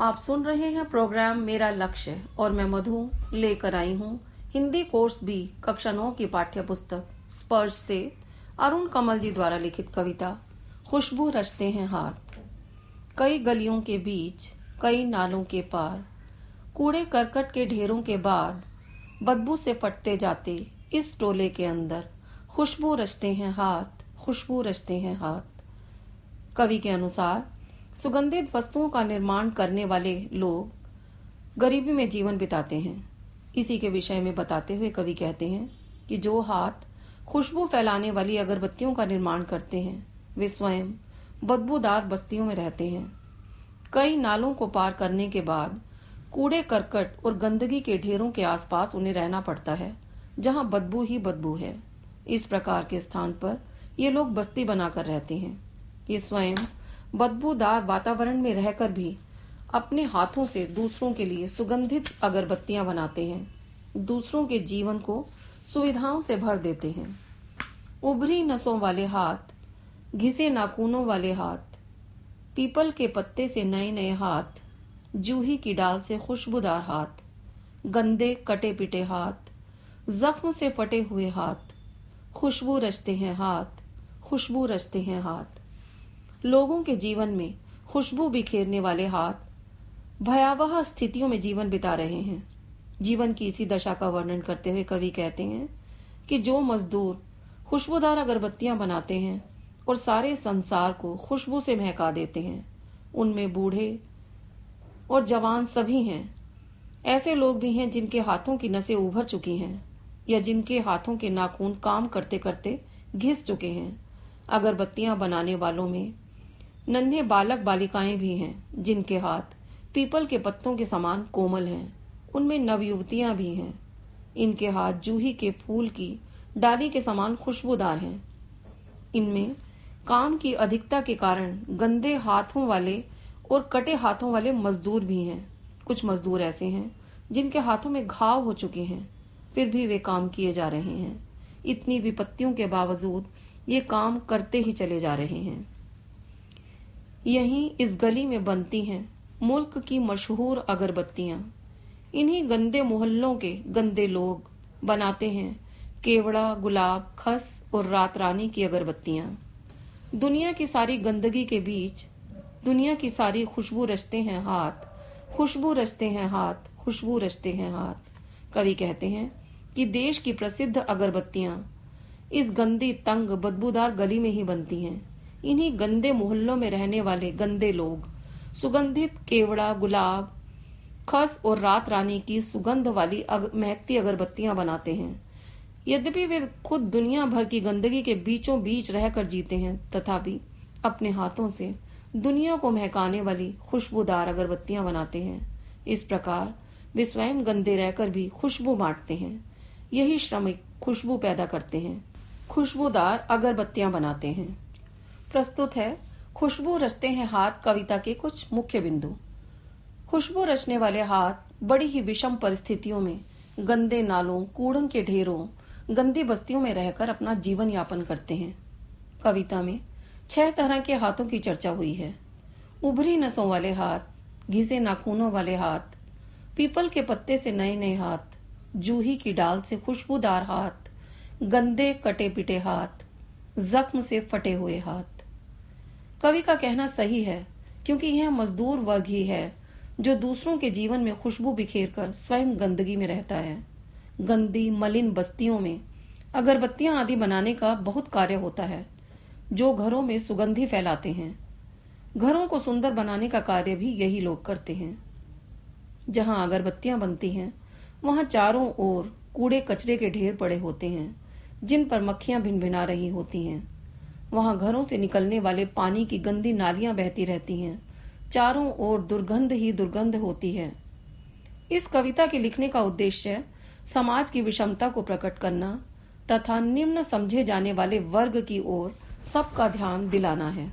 आप सुन रहे हैं प्रोग्राम मेरा लक्ष्य और मैं मधु लेकर आई हूँ हिंदी कोर्स भी कक्षा नौ की पाठ्य पुस्तक स्पर्श से अरुण कमल जी द्वारा लिखित कविता, खुशबू रचते हैं हाथ। कई गलियों के बीच, कई नालों के पार, कूड़े करकट के ढेरों के बाद, बदबू से फटते जाते इस टोले के अंदर, खुशबू रचते हैं हाथ, खुशबू रचते हैं हाथ। कवि के अनुसार सुगंधित वस्तुओं का निर्माण करने वाले लोग गरीबी में जीवन बिताते हैं। इसी के विषय में बताते हुए कवि कहते हैं कि जो हाथ खुशबू फैलाने वाली अगरबत्तियों का निर्माण करते हैं, वे स्वयं बदबूदार बस्तियों में रहते हैं। कई नालों को पार करने के बाद कूड़े, करकट और गंदगी के ढेरों के आसपास उन्हें रहना पड़ता है, जहाँ बदबू ही बदबू है। इस प्रकार के स्थान पर ये लोग बस्ती बनाकर रहते हैं। ये स्वयं बदबूदार वातावरण में रहकर भी अपने हाथों से दूसरों के लिए सुगंधित अगरबत्तियाँ बनाते हैं। दूसरों के जीवन को सुविधाओं से भर देते हैं। उभरी नसों वाले हाथ, घिसे नाखूनों वाले हाथ, पीपल के पत्ते से नए नए हाथ, जूही की डाल से खुशबूदार हाथ, गंदे कटे पिटे हाथ, जख्म से फटे हुए हाथ, खुशबू रचते हैं हाथ, खुशबू रचते हैं हाथ। लोगों के जीवन में खुशबू बिखेरने वाले हाथ भयावह स्थितियों में जीवन बिता रहे हैं। जीवन की इसी दशा का वर्णन करते हुए कवि कहते हैं कि जो मजदूर खुशबूदार अगरबत्तियाँ बनाते हैं और सारे संसार को खुशबू से महका देते हैं, उनमें बूढ़े और जवान सभी हैं। ऐसे लोग भी हैं जिनके हाथों की नसें उभर चुकी हैं या जिनके हाथों के नाखून काम करते करते घिस चुके हैं। अगरबत्तियाँ बनाने वालों में नन्हे बालक बालिकाएँ भी हैं, जिनके हाथ पीपल के पत्तों के समान कोमल हैं। उनमें नवयुवतियाँ भी हैं। इनके हाथ जूही के फूल की डाली के समान खुशबूदार हैं। इनमें काम की अधिकता के कारण गंदे हाथों वाले और कटे हाथों वाले मजदूर भी हैं। कुछ मजदूर ऐसे हैं, जिनके हाथों में घाव हो चुके हैं। फिर भी वे काम किए जा रहे हैं। इतनी विपत्तियों के बावजूद ये काम करते ही चले जा रहे हैं। यहीं इस गली में बनती हैं मुल्क की मशहूर अगरबत्तियाँ। इन्हीं गंदे मोहल्लों के गंदे लोग बनाते हैं केवड़ा, गुलाब, खस और रात रानी की अगरबत्तियाँ। दुनिया की सारी गंदगी के बीच, दुनिया की सारी खुशबू रचते हैं हाथ, खुशबू रचते हैं हाथ, खुशबू रचते हैं हाथ। कवि कहते हैं कि देश की प्रसिद्ध अगरबत्तियाँ इस गंदी, तंग, बदबूदार गली में ही बनती हैं। इन्हीं गंदे मोहल्लों में रहने वाले गंदे लोग। सुगंधित केवड़ा गुलाब खस और रात रानी की सुगंध वाली अग, महकती अगरबत्तियाँ बनाते हैं। यद्यपि वे खुद दुनिया भर की गंदगी के बीचों बीच रहकर जीते हैं तथापि अपने हाथों से दुनिया को महकाने वाली खुशबूदार अगरबत्तियाँ बनाते हैं। इस प्रकार वे स्वयं गंदे रहकर भी खुशबू बांटते हैं। यही श्रमिक खुशबू पैदा करते हैं। खुशबूदार अगरबत्तियाँ बनाते हैं। प्रस्तुत है। खुशबू रचते हैं हाथ कविता के कुछ मुख्य बिंदु। खुशबू रचने वाले हाथ बड़ी ही विषम परिस्थितियों में, गंदे नालों कूड़न के ढेरों, गंदी बस्तियों में रहकर अपना जीवन यापन करते हैं। कविता में छह तरह के हाथों की चर्चा हुई है। उभरी नसों वाले हाथ, घिसे नाखूनों वाले हाथ, पीपल के पत्ते से नए नए हाथ, जूही की डाल से खुशबूदार हाथ, गंदे कटे पिटे हाथ, जख्म से फटे हुए हाथ। कवि का कहना सही है, क्योंकि यह मजदूर वर्ग ही है, जो दूसरों के जीवन में खुशबू बिखेर कर स्वयं गंदगी में रहता है। गंदी, मलिन बस्तियों में अगरबत्तियाँ आदि बनाने का बहुत कार्य होता है, जो घरों में सुगंधी फैलाते हैं। घरों को सुंदर बनाने का कार्य भी यही लोग करते हैं। जहाँ अगरबत्तियाँ बनती हैं, वहाँ चारों ओर कूड़े कचरे के ढेर पड़े होते हैं, जिन पर मक्खियाँ भिन भिना रही होती हैं। वहाँ घरों से निकलने वाले पानी की गंदी नालियाँ बहती रहती हैं। चारों ओर दुर्गंध ही दुर्गंध होती है। इस कविता के लिखने का उद्देश्य समाज की विषमता को प्रकट करना तथा निम्न समझे जाने वाले वर्ग की ओर सबका ध्यान दिलाना है।